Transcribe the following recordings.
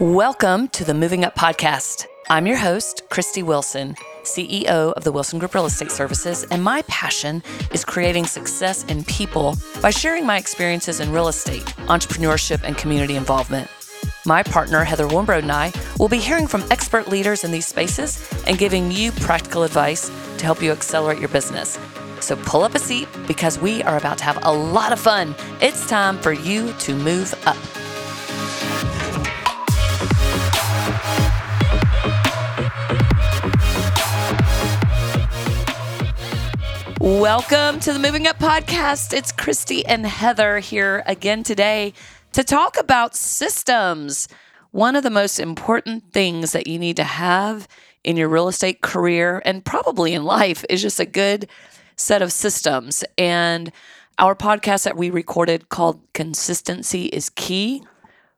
Welcome to the Moving Up Podcast. I'm your host, Christy Wilson, CEO of the Wilson Group Real Estate Services, and my passion is creating success in people by sharing my experiences in real estate, entrepreneurship, and community involvement. My partner, Heather Wimbrod, and I will be hearing from expert leaders in these spaces and giving you practical advice to help you accelerate your business. So pull up a seat because we are about to have a lot of fun. It's time for you to move up. Welcome to the Moving Up Podcast. It's Christy and Heather here again today to talk about systems. One of the most important things that you need to have in your real estate career and probably in life is just a good set of systems. And our podcast that we recorded called Consistency is Key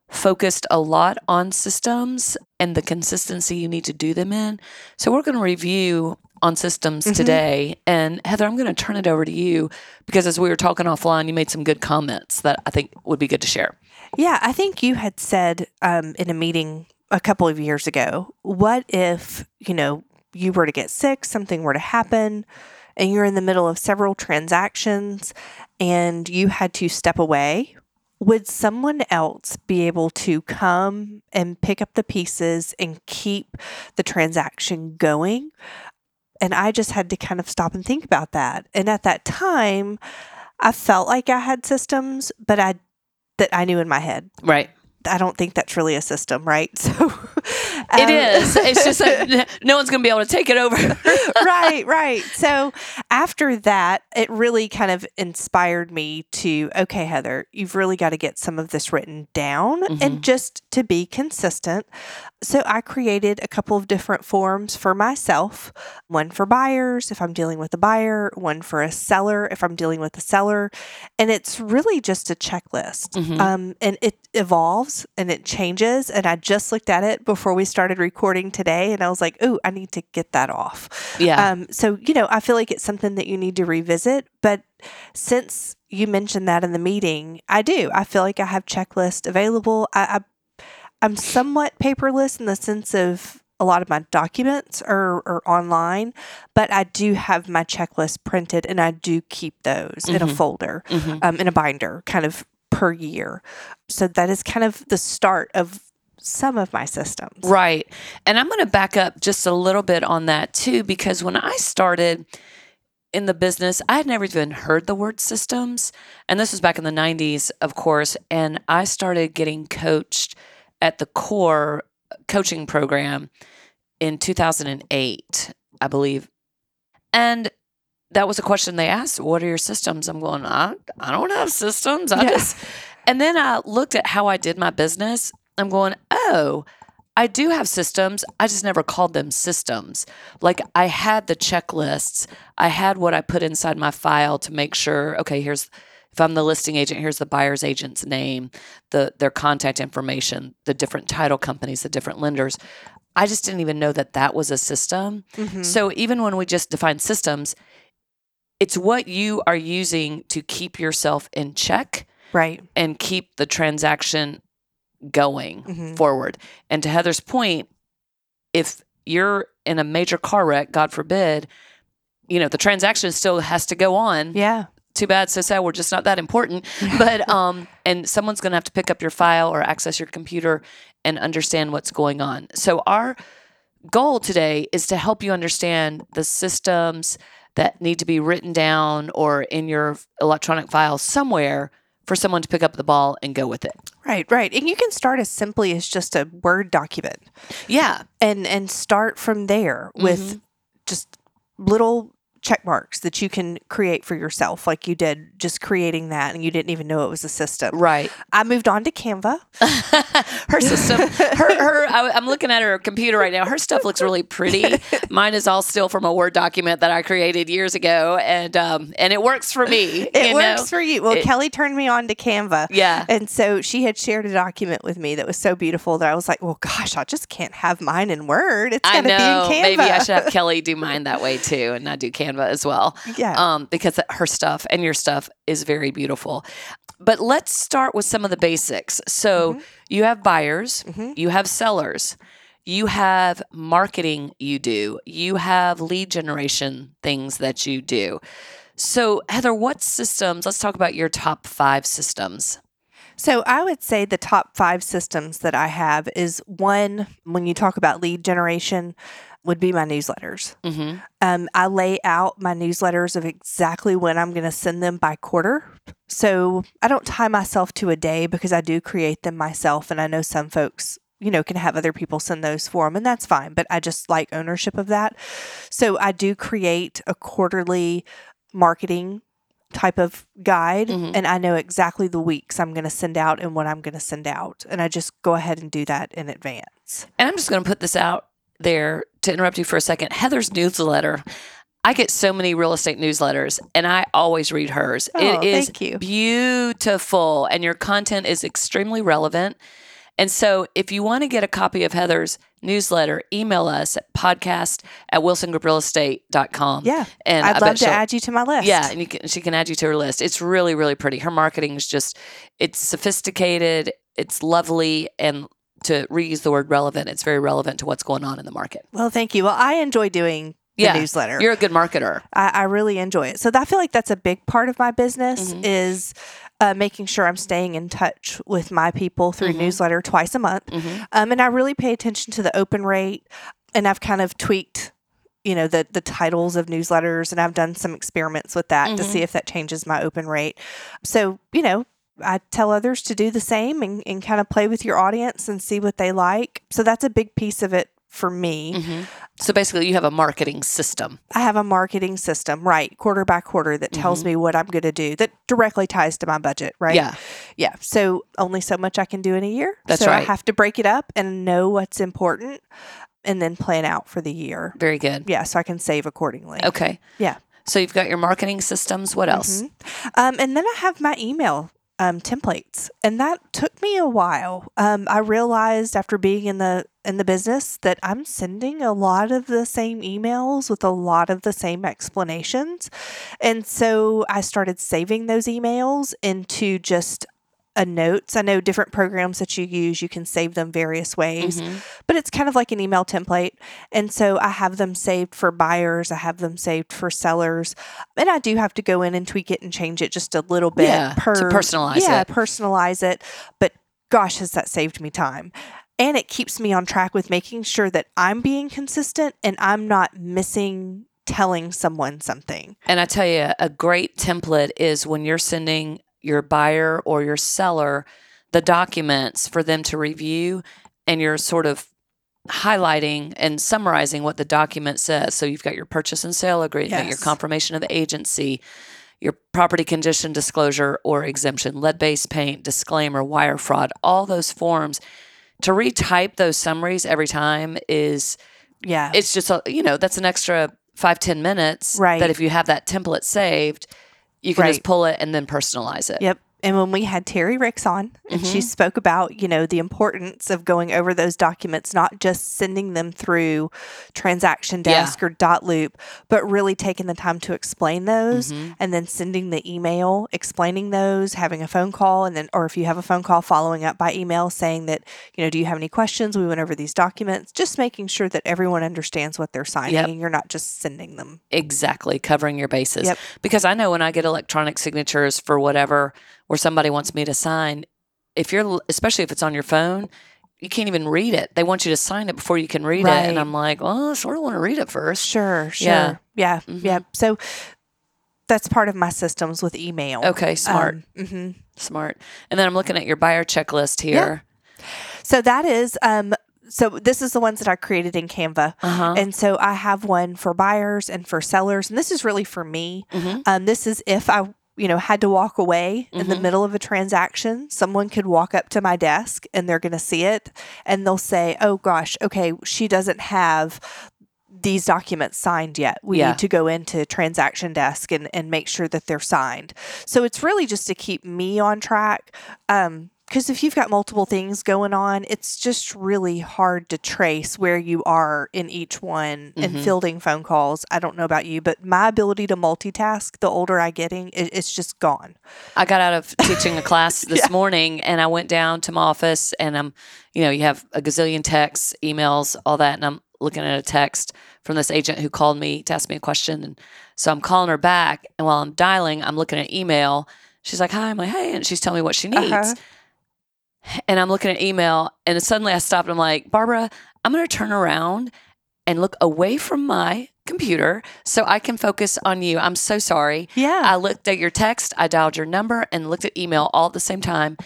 focused a lot on systems and the consistency you need to do them in. So we're going to review on systems mm-hmm. today. And Heather, I'm going to turn it over to you because as we were talking offline, you made some good comments that I think would be good to share. Yeah, I think you had said um, in a meeting a couple of years ago, what if, you know, you were to get sick, something were to happen, and you're in the middle of several transactions and you had to step away would someone else be able to come and pick up the pieces and keep the transaction going? And I just had to kind of stop and think about that. And at that time, I felt like I had systems, but I that I knew in my head. Right. I don't think that's really a system, right? So um, it is. It's just like no one's going to be able to take it over. right, right. So after that, it really kind of inspired me to okay, Heather, you've really got to get some of this written down mm-hmm. and just to be consistent. So I created a couple of different forms for myself one for buyers if I'm dealing with a buyer, one for a seller if I'm dealing with a seller. And it's really just a checklist. Mm-hmm. Um, and it evolves and it changes. And I just looked at it before we started recording today and I was like, oh, I need to get that off. Yeah. Um, so, you know, I feel like it's something that you need to revisit. But since you mentioned that in the meeting, I do. I feel like I have checklist available. I, I I'm somewhat paperless in the sense of a lot of my documents are, are online, but I do have my checklist printed and I do keep those mm-hmm. in a mm-hmm. folder, mm-hmm. um, in a binder, kind of per year. So that is kind of the start of some of my systems. Right. And I'm going to back up just a little bit on that too, because when I started in the business, I had never even heard the word systems. And this was back in the 90s, of course. And I started getting coached at the core coaching program in 2008, I believe. And that was a question they asked what are your systems i'm going i, I don't have systems i yeah. just and then i looked at how i did my business i'm going oh i do have systems. I just never called them systems. Like i had the checklists. I had what i put inside my file to make sure okay here's if i'm the listing agent here's the buyer's agent's name the their contact information the different title companies the different lenders. I just didn't even know that that was a system. Mm-hmm. So even when we just define systems, it's what you are using to keep yourself in check right. and keep the transaction going mm-hmm. forward. And to heather's point if you're in a major car wreck god forbid you know the transaction still has to go on. Yeah. Too bad so sad we're just not that important. But um and someone's going to have to pick up your file or access your computer and understand what's going on. So our goal today is to help you understand the systems that need to be written down or in your electronic file somewhere for someone to pick up the ball and go with it. Right, right. And you can start as simply as just a Word document. Yeah. And and start from there with mm-hmm. just little check marks that you can create for yourself, like you did just creating that and you didn't even know it was a system. Right. I moved on to Canva. her system, her, her, I, am looking at her computer right now. Her stuff looks really pretty. Mine is all still from a Word document that I created years ago. And, um, and it works for me. It works know? for you. Well, it, Kelly turned me on to Canva. Yeah. And so she had shared a document with me that was so beautiful that I was like, well, gosh, I just can't have mine in Word. It's got to be in Canva. Maybe I should have Kelly do mine that way too and not do Canva Canva as well Yeah. um, because her stuff and your stuff is very beautiful. But let's start with some of the basics. So Mhm. you have buyers, Mhm. you have sellers, you have marketing you do, you have lead generation things that you do. So, Heather, what systems? Let's talk about your top five systems. So I would say the top five systems that I have is one, when you talk about lead generation, would be my newsletters. Mm-hmm. Um, I lay out my newsletters of exactly when I'm going to send them by quarter. So I don't tie myself to a day because I do create them myself. And I know some folks, you know, can have other people send those for them, and that's fine. But I just like ownership of that. So I do create a quarterly marketing type of guide Mhm. and I know exactly the weeks I'm going to send out and what I'm going to send out and I just go ahead and do that in advance. And I'm just going to put this out there to interrupt you for a second. Heather's newsletter. I get so many real estate newsletters and I always read hers. Oh, it is thank you. beautiful and your content is extremely relevant. And so if you want to get a copy of Heather's newsletter, email us at podcast at wilsongrouprealestate.com. Yeah. And I'd love to add you to my list. Yeah, and you can, she can add you to her list. It's really, really pretty. Her marketing is just, it's sophisticated, it's lovely, and to reuse the word relevant, it's very relevant to what's going on in the market. Well, thank you. Well, I enjoy doing the Yeah, newsletter. You're a good marketer. I, I really enjoy it. So I feel like that's a big part of my business Mhm. is uh, making sure I'm staying in touch with my people through Mhm. newsletter twice a month. hmm Um, and I really pay attention to the open rate, and I've kind of tweaked, you know, the the titles of newsletters, and I've done some experiments with that to Mhm. see if that changes my open rate. So you know. I tell others to do the same and, and kind of play with your audience and see what they like. So that's a big piece of it for me. hmm So basically, you have a marketing system. I have a marketing system, right, quarter by quarter that tells me what I'm going to do that directly ties to my budget, right? Yeah. Yeah. So only so much I can do in a year. That's so I have to break it up and know what's important and then plan out for the year. Very good. Yeah. So I can save accordingly. Okay. Yeah. So you've got your marketing systems. What else? Mhm. Um, and then I have my email um, templates, and that took me a while. Um, I realized after being in the in the business that I'm sending a lot of the same emails with a lot of the same explanations, and so I started saving those emails into just a notes. I know different programs that you use, you can save them various ways Mhm. but it's kind of like an email template. And so I have them saved for buyers, I have them saved for sellers, and I do have to go in and tweak it and change it just a little bit Yeah, to per personalize yeah, it. personalize it. But gosh, has that saved me time. And it keeps me on track with making sure that I'm being consistent and I'm not missing telling someone something. And I tell you, a great template is when you're sending your buyer or your seller the documents for them to review, and you're sort of highlighting and summarizing what the document says. So you've got your purchase and sale agreement, your confirmation of agency, your property condition disclosure or exemption, lead based paint, disclaimer, wire fraud, all those forms. To retype those summaries every time is Yeah. it's just a, you know that's an extra five ten minutes Right. that if you have that template saved you can just pull it and then personalize it Yep. And when we had Terry Ricks on, and she Mhm. spoke about, you know, the importance of going over those documents, not just sending them through transaction Yeah. desk or dotloop, but really taking the time to explain those Mhm. and then sending the email explaining those, having a phone call, and then, or if you have a phone call, following up by email saying that, you know, do you have any questions? We went over these documents, just making sure that everyone understands what they're signing Yep. and you're not just sending them. exactly covering your bases Yep. because i know when i get electronic signatures for whatever where somebody wants me to sign if you're especially if it's on your phone you can't even read it they want you to sign it before you can read it and i'm like well i sort of want to read it first Sure, sure. Yeah. Yeah. Mhm. Yeah. So that's part of my systems with email. okay smart hmm smart and then i'm looking at your buyer checklist here So that is um so this is the ones that I created in Canva. uh-huh And so I have one for buyers and for sellers. And this is really for me. Mhm. Um, this is if I, you know, had to walk away in the Mhm. middle of a transaction, someone could walk up to my desk and they're going to see it and they'll say, oh gosh, okay, she doesn't have these documents signed yet. We Yeah. need to go into transaction desk and, and make sure that they're signed. So it's really just to keep me on track. Um, because if you've got multiple things going on, it's just really hard to trace where you are in each one and Mhm. fielding phone calls. I don't know about you, but my ability to multitask, the older I getting, it, it's just gone. I got out of teaching a class this Yeah. morning and I went down to my office and I'm, you know, you have a gazillion texts, emails, all that. And I'm looking at a text from this agent who called me to ask me a question. And so I'm calling her back. And while I'm dialing, I'm looking at email. She's like, hi. I'm like, hey. And she's telling me what she needs. Uh-huh. And I'm looking at email and suddenly I stopped. I'm like, Barbara, I'm going to turn around and look away from my computer so I can focus on you. I'm so sorry. Yeah. I looked at your text, I dialed your number, and looked at email all at the same time.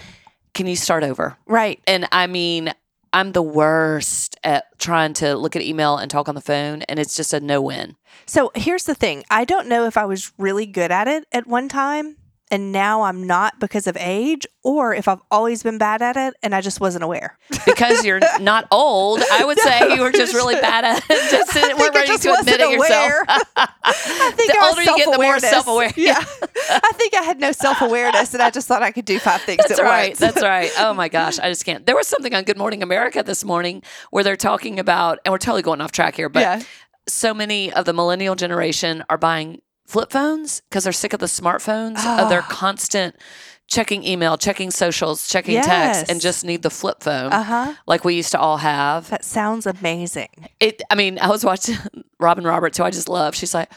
Can you start over? right. And I mean, I'm the worst at trying to look at email and talk on the phone, and it's just a no win. So here's the thing I don't know if I was really good at it at one time and now I'm not because of age, or if I've always been bad at it and I just wasn't aware. Because you're not old, I would say you were just really bad at it. Just I weren't think I ready to admit it yourself. I think The I older you get, the more self-awareness. self-aware. Yeah. I think I had no self awareness and I just thought I could do five things That's at right. once. That's right. Oh my gosh, I just can't. There was something on Good Morning America this morning where they're talking about, and we're totally going off track here, but yeah. so many of the millennial generation are buying flip phones because they're sick of the smartphones of their Ah. constant checking email, checking socials, checking texts, and just need the flip phone Uh huh. like we used to all have. That sounds amazing. It. I mean, I was watching Robin Roberts, who I just love. She's like.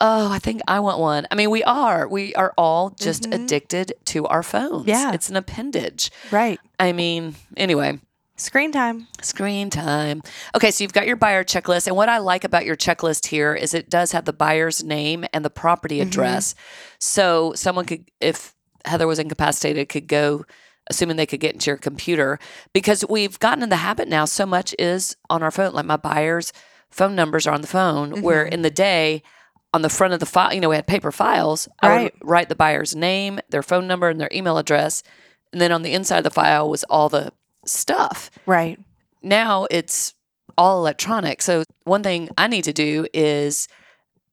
Oh, I think I want one. I mean, we are. We are all just Mhm. addicted to our phones. Yeah. It's an appendage. Right. I mean, anyway, Screen time. Screen time. Okay, so you've got your buyer checklist. And what I like about your checklist here is it does have the buyer's name and the property Mhm. address. So someone could, if Heather was incapacitated, could go, assuming they could get into your computer, because we've gotten in the habit now, so much is on our phone. Like my buyer's phone numbers are on the phone, where Mhm. in the day, on the front of the file, you know, we had paper files. I would write the buyer's name, their phone number, and their email address. And then on the inside of the file was all the stuff Right. now it's all electronic. So one thing I need to do is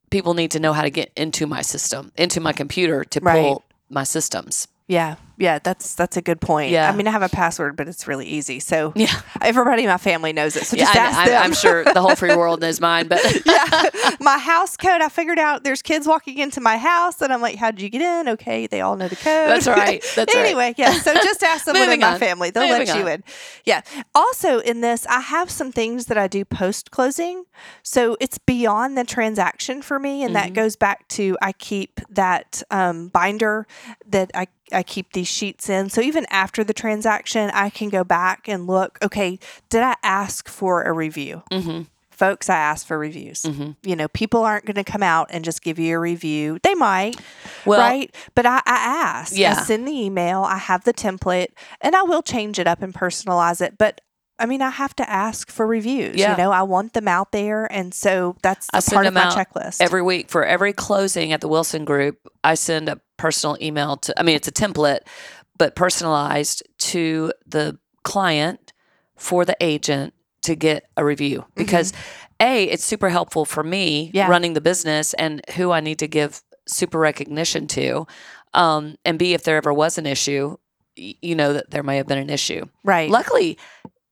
people need to know how to get into my system, into my computer to Right. pull my systems. Yeah. Yeah. That's that's a good point. Yeah. I mean, I have a password, but it's really easy. So Yeah, everybody in my family knows it. So yeah just I, ask I, them. I'm sure the whole free world knows mine, but yeah. My house code, I figured out there's kids walking into my house, and I'm like, how did you get in? Okay, they all know the code. That's right. That's right. anyway, yeah. So just ask someone in my on. family. They'll Moving let you on. in. Yeah. Also, in this, I have some things that I do post closing. So it's beyond the transaction for me. And that Mhm. goes back to I keep that um, binder that I, I keep these sheets in. So even after the transaction, I can go back and look, okay, did I ask for a review? hmm Folks, I ask for reviews. hmm You know, people aren't going to come out and just give you a review. They might, well, right? But I, I ask. Yeah. I send the email. I have the template, and I will change it up and personalize it. But I mean, I have to ask for reviews. Yeah. You know, I want them out there, and so that's I a send part of my out checklist. every week for every closing at the Wilson Group, I send a personal email to. I mean, it's a template, but personalized to the client for the agent to get a review because a it's super helpful for me Yeah. running the business and who I need to give super recognition to, um, and b if there ever was an issue, you know that there may have been an issue. right? Luckily,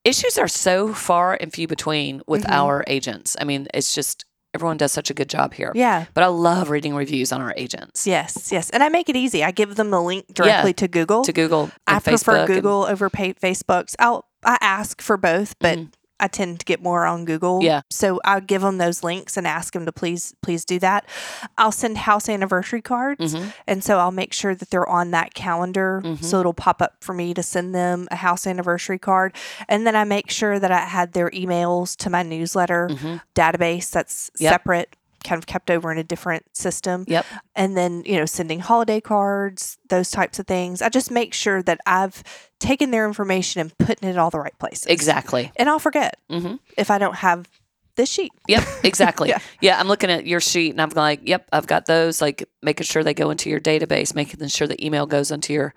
issues are so far and few between with Mhm. our agents. I mean, it's just everyone does such a good job here. yeah. But I love reading reviews on our agents. Yes. Yes. And I make it easy. I give them the link directly to Google. To Google, and I prefer Facebook and- Google over pa- Facebook's. I'll I ask for both, but Mhm. I tend to get more on Google. Yeah. So I give them those links and ask them to please please do that. I'll send house anniversary cards, Mhm. and so I'll make sure that they're on that calendar, Mhm. so it'll pop up for me to send them a house anniversary card, and then I make sure that I had their emails to my newsletter Mhm. database that's Yep. separate. Kind of kept over in a different system Yep. and then you know sending holiday cards those types of things i just make sure that i've taken their information and putting it in all the right places Exactly. and i'll forget hmm if i don't have this sheet Yep. Exactly. Yeah. yeah. I'm looking at your sheet and I'm like, yep, I've got those. Like making sure they go into your database, making sure the email goes into your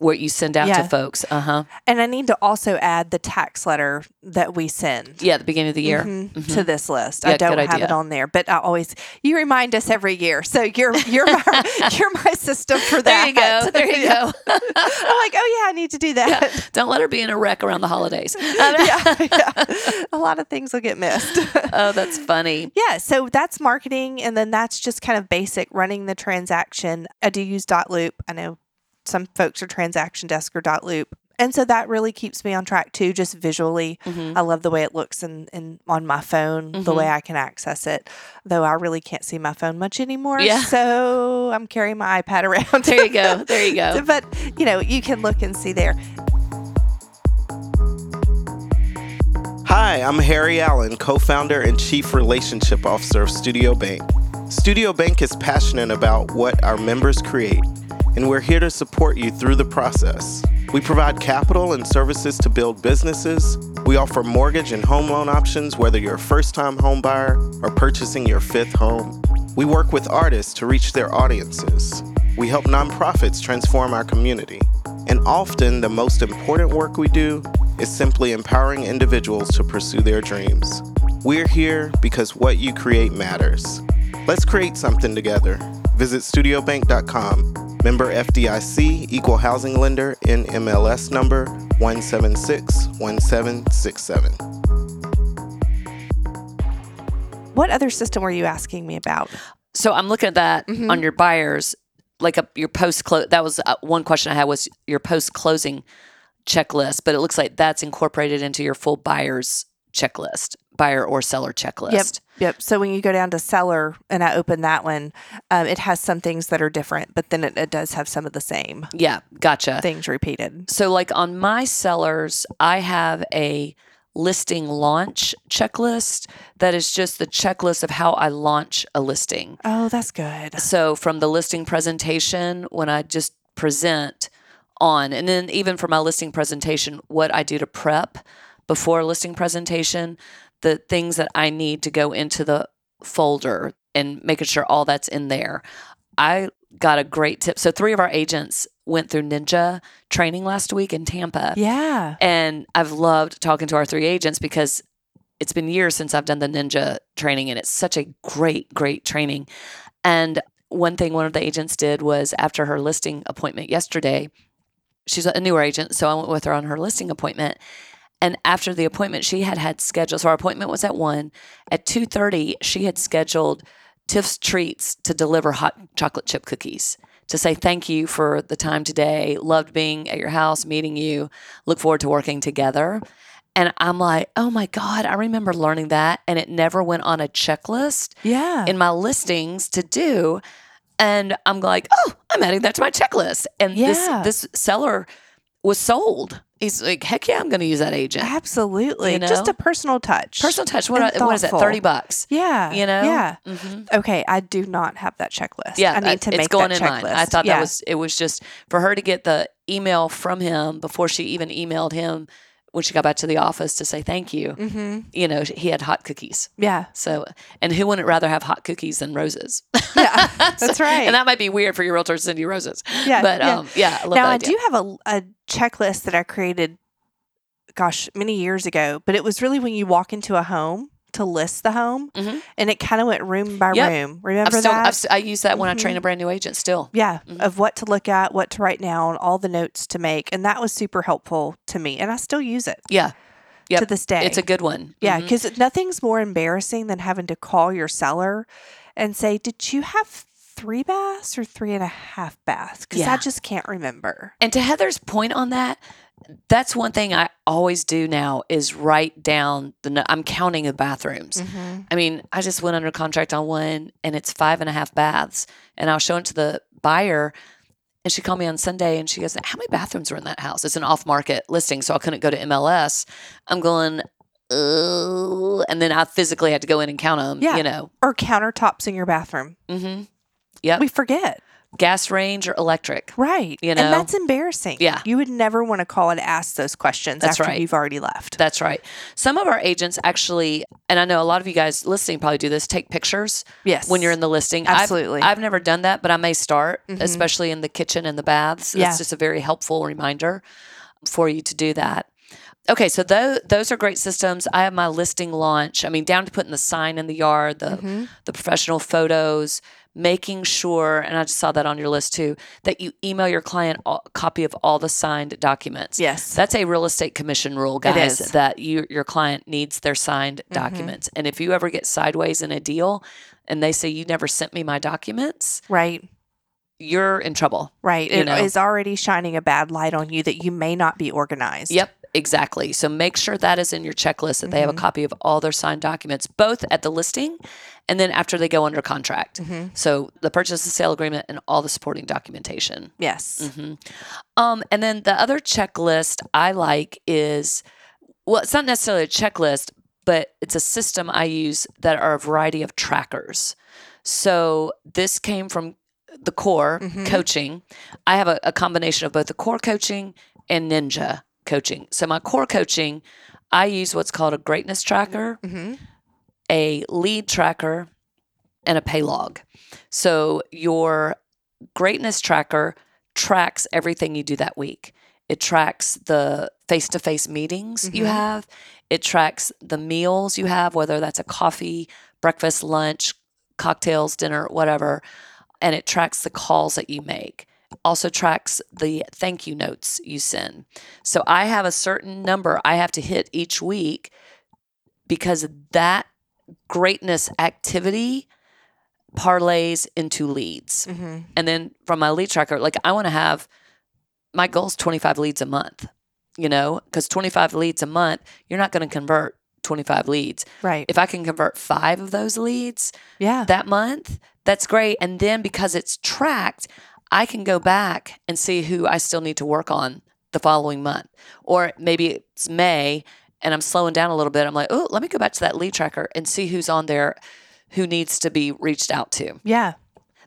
what you send out Yeah. to folks. Uh huh. And I need to also add the tax letter that we send. Yeah, at the beginning of the year. Mhm, to this list. Yeah, I don't have it on there, but I always you remind us every year. So you're you're my, you're my system for that. There you go. There you Yeah. go. I'm like, oh yeah, I need to do that. Don't let her be in a wreck around the holidays. yeah, yeah. A lot of things will get missed. oh, that's funny. yeah, so that's marketing, and then that's just kind of basic running the transaction. I do use dotloop. I know some folks are transaction desk or dotloop. And so that really keeps me on track too, just visually. Mhm. I love the way it looks in, in on my phone, the Mm-hmm. way I can access it. Though I really can't see my phone much anymore. Yeah. So I'm carrying my iPad around. There you go. There you go. but you know, you can look and see there. Hi, I'm Harry Allen, co founder and chief relationship officer of Studio Bank. Studio Bank is passionate about what our members create, and we're here to support you through the process. We provide capital and services to build businesses. We offer mortgage and home loan options, whether you're a first time home buyer or purchasing your fifth home. We work with artists to reach their audiences. We help nonprofits transform our community. And often, the most important work we do is simply empowering individuals to pursue their dreams. We're here because what you create matters. Let's create something together. Visit studiobank.com. Member FDIC, equal housing lender, NMLS number 1761767. What other system were you asking me about? So I'm looking at that Mhm. on your buyers, like a, your post close. That was uh, one question I had was your post closing checklist, but it looks like that's incorporated into your full buyers checklist, buyer or seller checklist. Yep. Yep. So when you go down to seller and I open that one, um, it has some things that are different, but then it, it does have some of the same Yeah, gotcha. things repeated. So, like on my sellers, I have a listing launch checklist that is just the checklist of how I launch a listing. Oh, that's good. So, from the listing presentation, when I just present on, and then even for my listing presentation, what I do to prep before listing presentation, the things that I need to go into the folder and making sure all that's in there. I got a great tip. So, three of our agents went through Ninja training last week in Tampa. Yeah. And I've loved talking to our three agents because it's been years since I've done the ninja training and it's such a great, great training. And one thing one of the agents did was after her listing appointment yesterday, she's a newer agent, so I went with her on her listing appointment. And after the appointment, she had had scheduled. So our appointment was at one. At two thirty, she had scheduled Tiff's Treats to deliver hot chocolate chip cookies to say thank you for the time today. Loved being at your house, meeting you. Look forward to working together. And I'm like, oh my God, I remember learning that. And it never went on a checklist Yeah. in my listings to do. And I'm like, oh, I'm adding that to my checklist. And Yeah. this this seller was sold. He's like, heck yeah, I'm going to use that agent. Absolutely. You know? Just a personal touch. Personal touch. What, what is it? Thirty bucks. Yeah. You know. Yeah. hmm Okay. I do not have that checklist. Yeah, I need to it's make going that in checklist. mine. I thought yeah. that was it was just for her to get the email from him before she even emailed him when she got back to the office to say thank you. Mm-hmm. You know, he had hot cookies. Yeah. So, and who wouldn't rather have hot cookies than roses? Yeah. That's So- right. And that might be weird for your realtor to send you roses. Yeah. But yeah. um, yeah, I love now that I do have a, a checklist that I created, gosh, many years ago. But it was really when you walk into a home to list the home, Mhm. and it kind of went room by Yep. room. I've Remember still, that? I've, I use that when I Mhm. train a brand new agent still. yeah, Mhm. of what to look at, what to write down, all the notes to make, and that was super helpful to me, and I still use it Yeah. Yep. to this day. It's a good one. Yeah, because nothing's more embarrassing than having to call your seller and say, Did you have three baths or three and a half baths? Because Yeah. I just can't remember. And to Heather's point on that, that's one thing I always do now is write down the. I'm counting the bathrooms. Mm-hmm. I mean, I just went under contract on one and it's five and a half baths. And I was showing it to the buyer and she called me on Sunday and she goes, How many bathrooms are in that house? It's an off market listing. So I couldn't go to MLS. I'm going, Oh, and then I physically had to go in and count them, Yeah. you know. Or countertops in your bathroom. Mm-hmm. Yep. We forget. Gas range or electric. Right. You know? And that's embarrassing. Yeah. You would never want to call and ask those questions That's after right. you've already left. That's right. Some of our agents actually, and I know a lot of you guys listening probably do this, take pictures yes. when you're in the listing. I've- Absolutely. I've, never done that, but I may start, Mhm. especially in the kitchen and the baths. Yeah. It's just a very helpful reminder for you to do that. Okay, so those those are great systems. I have my listing launch. I mean, down to putting the sign in the yard, the Mhm. the professional photos, making sure, and I just saw that on your list too, that you email your client a copy of all the signed documents. Yes. That's a real estate commission rule, guys, is. that you, your client needs their signed Mhm. documents. And if you ever get sideways in a deal and they say, You never sent me my documents, right. you're in trouble. Right. You It is know. already shining a bad light on you that you may not be organized. Yep, exactly. So make sure that is in your checklist that they have a Mhm. copy of all their signed documents, both at the listing and then after they go under contract. hmm So the purchase and sale agreement and all the supporting documentation. Yes. hmm Um, and then the other checklist I like is well, it's not necessarily a checklist, but it's a system I use that are a variety of trackers. So this came from the core Mhm. coaching. I have a, a combination of both the core coaching and ninja coaching. So my core coaching, I use what's called a greatness tracker hmm a lead tracker and a pay log. So your greatness tracker tracks everything you do that week. It tracks the face to face meetings you Mhm. have. It tracks the meals you have, whether that's a coffee, breakfast, lunch, cocktails, dinner, whatever. And it tracks the calls that you make. Also tracks the thank you notes you send. So I have a certain number I have to hit each week because that greatness activity parlays into leads. hmm And then from my lead tracker, like I want to have my goal is 25 leads a month, you know, because 25 leads a month, you're not going to convert 25 leads. Right. If I can convert five of those leads yeah. that month, that's great. And then because it's tracked, I can go back and see who I still need to work on the following month. Or maybe it's May and I'm slowing down a little bit. I'm like, oh, let me go back to that lead tracker and see who's on there who needs to be reached out to. yeah.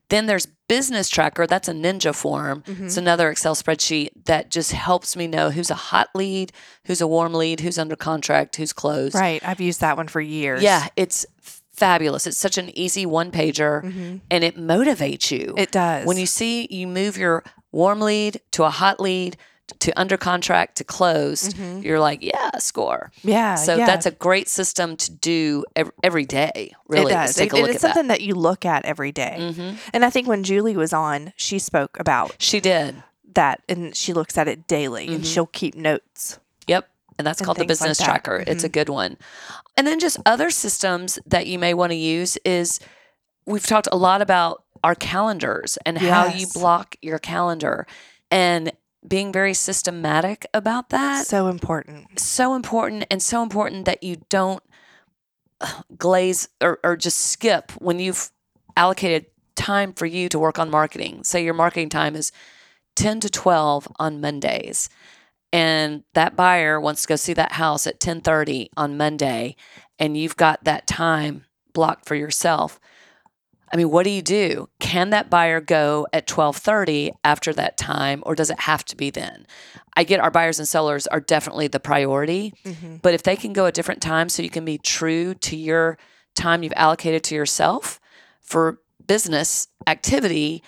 Then there's business tracker. That's a ninja form. It's Mhm. another Excel spreadsheet that just helps me know who's a hot lead, who's a warm lead, who's under contract, who's closed. Right. I've used that one for years. Yeah, it's fabulous. It's such an easy one pager hmm and it motivates you. It does. when you see you move your warm lead to a hot lead to under contract to closed, Mhm. you're like, yeah, score. yeah. So yeah. that's a great system to do ev- every day. Really, it does. take It- a look it's at that. something that. you look at every day. Mhm. And I think when Julie was on, she spoke about She did. that and she looks at it daily and Mhm. she'll keep notes. Yep. And that's And called the like business that. tracker. It's a Mhm. good one. And then just other systems that you may want to use is we've talked a lot about our calendars and how you block your calendar and being very systematic about that. So important. so important and so important that you don't glaze or, or just skip when you've allocated time for you to work on marketing. Say your marketing time is 10 to 12 on Mondays and that buyer wants to go see that house at 10:30 on Monday and you've got that time blocked for yourself. I mean, what do you do? Can that buyer go at 12:30 after that time or does it have to be then? I get our buyers and sellers are definitely the priority, hmm but if they can go at different times so you can be true to your time you've allocated to yourself for business activity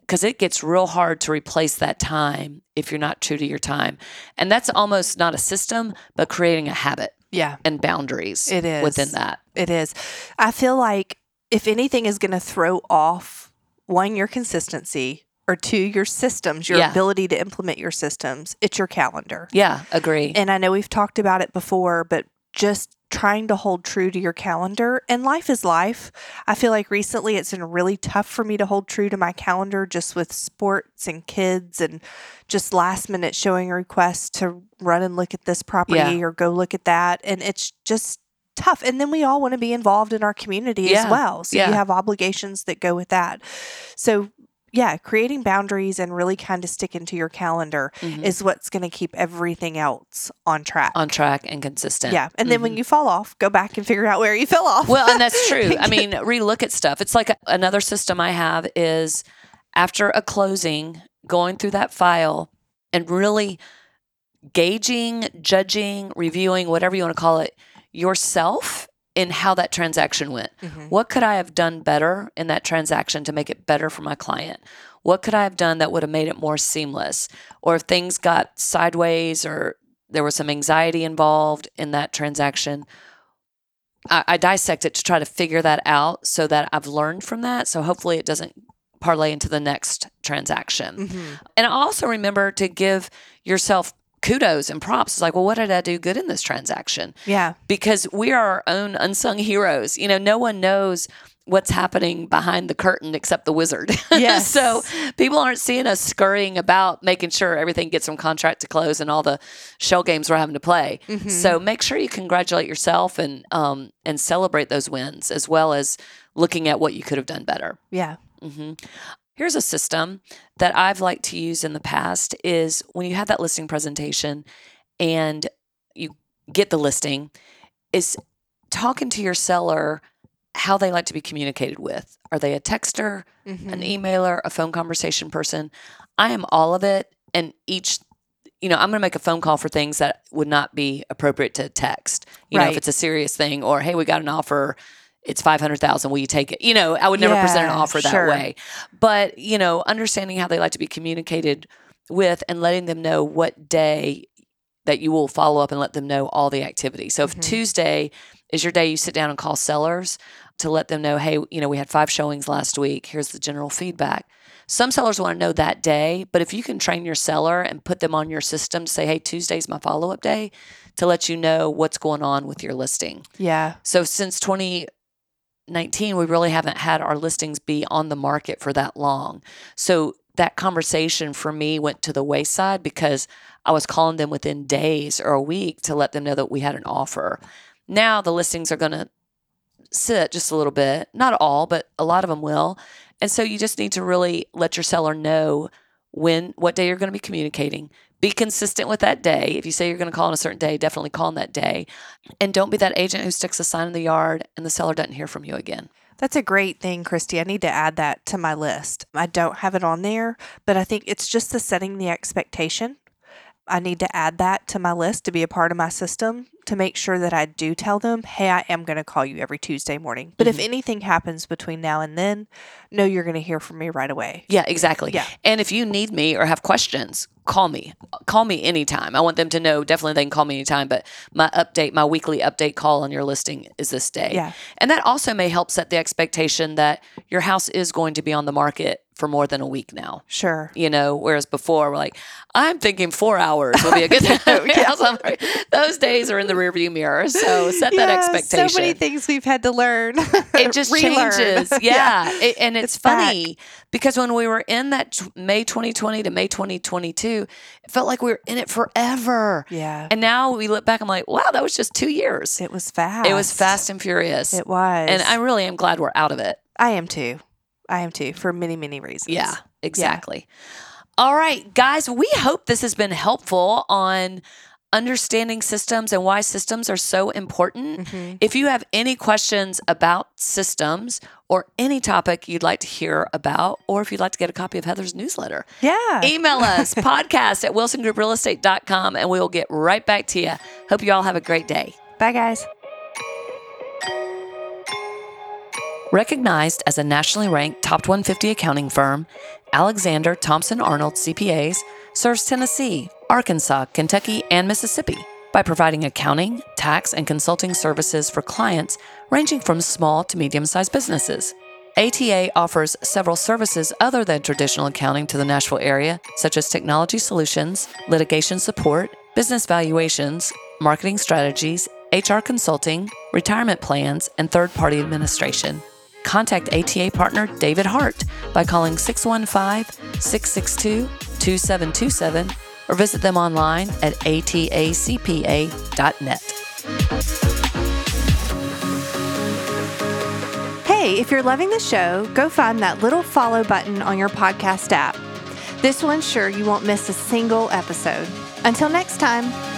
because it gets real hard to replace that time if you're not true to your time. And that's almost not a system, but creating a habit Yeah, and boundaries It is. within that. it is. I feel like if anything is going to throw off one, your consistency, or two, your systems, your Yeah. ability to implement your systems, it's your calendar. Yeah, agree. And I know we've talked about it before, but just trying to hold true to your calendar and life is life. I feel like recently it's been really tough for me to hold true to my calendar just with sports and kids and just last minute showing requests to run and look at this property Yeah. or go look at that. And it's just tough. And then we all want to be involved in our community Yeah. as well. So Yeah. you have obligations that go with that. So yeah, creating boundaries and really kind of sticking to your calendar Mhm. is what's going to keep everything else on track. on track and consistent. Yeah. And then when you fall off, go back and figure out where you fell off. Well, and that's true. I mean, relook at stuff. It's like another system I have is after a closing, going through that file and really gauging, judging, reviewing, whatever you want to call it, yourself in how that transaction went. Mhm. What could I have done better in that transaction to make it better for my client? What could I have done that would have made it more seamless? Or if things got sideways or there was some anxiety involved in that transaction, I, I dissect it to try to figure that out so that I've learned from that. So hopefully it doesn't parlay into the next transaction. Mhm. And also remember to give yourself kudos and props. It's like, well, what did I do good in this transaction? Yeah. because we are our own unsung heroes. You know, no one knows what's happening behind the curtain except the wizard. Yes. so people aren't seeing us scurrying about making sure everything gets from contract to close and all the shell games we're having to play. Mhm. So make sure you congratulate yourself and um, and celebrate those wins as well as looking at what you could have done better. yeah. hmm Here's a system that I've liked to use in the past is when you have that listing presentation and you get the listing, is talking to your seller how they like to be communicated with. Are they a texter, Mhm. an emailer, a phone conversation person? I am all of it. And each, you know, I'm going to make a phone call for things that would not be appropriate to text. You know, if it's a serious thing or, hey, we got an offer, it's 500,000, will you take it? You know, I would never present an offer that sure. way. But, you know, understanding how they like to be communicated with and letting them know what day that you will follow up and let them know all the activity. So if Mhm. Tuesday is your day you sit down and call sellers to let them know, hey, you know, we had five showings last week. Here's the general feedback. Some sellers want to know that day, but if you can train your seller and put them on your system, say, hey, Tuesday's my follow up day to let you know what's going on with your listing. Yeah. So since 2019, we really haven't had our listings be on the market for that long. So that conversation for me went to the wayside because I was calling them within days or a week to let them know that we had an offer. Now the listings are going to sit just a little bit, not all, but a lot of them will. And so you just need to really let your seller know when what day you're going to be communicating. Be consistent with that day. If you say you're going to call on a certain day, definitely call on that day. And don't be that agent who sticks a sign in the yard and the seller doesn't hear from you again. That's a great thing, Christy. I need to add that to my list. I don't have it on there, but I think it's just the setting the expectation. I need to add that to my list to be a part of my system to make sure that I do tell them, hey, I am going to call you every Tuesday morning. But if mm-hmm. anything happens between now and then, no, you're going to hear from me right away. Yeah, exactly. Yeah. And if you need me or have questions, call me. Call me anytime. I want them to know definitely they can call me anytime, but my update, my weekly update call on your listing is this day. Yeah. And that also may help set the expectation that your house is going to be on the market for more than a week now. Sure. You know, whereas before we're like, I'm thinking four hours will be a good time. Yeah. Those days are in the rearview mirror. So set that expectation So many things we've had to learn. it just changes. Yeah. It- and it's, It's back. funny because when we were in that t- May 2020 to May 2022, it felt like we were in it forever. Yeah. And now we look back, I'm like, wow, that was just two years. It was fast. It was fast and furious. It was. and I really am glad we're out of it. I am too. I am too for many, many reasons. Yeah, exactly. All right, guys, we hope this has been helpful on understanding systems and why systems are so important. Mhm. If you have any questions about systems or any topic you'd like to hear about, or if you'd like to get a copy of Heather's newsletter, Yeah. email us podcast at wilsongrouprealestate.com and we will get right back to you. Hope you all have a great day. Bye, guys. Recognized as a nationally ranked top 150 accounting firm, Alexander Thompson Arnold CPAs serves Tennessee, Arkansas, Kentucky, and Mississippi by providing accounting, tax, and consulting services for clients ranging from small to medium sized businesses. ATA offers several services other than traditional accounting to the Nashville area, such as technology solutions, litigation support, business valuations, marketing strategies, HR consulting, retirement plans, and third party administration. Contact ATA partner David Hart by calling 615 662 2727 or visit them online at atacpa.net. Hey, if you're loving the show, go find that little follow button on your podcast app. This will ensure you won't miss a single episode. Until next time.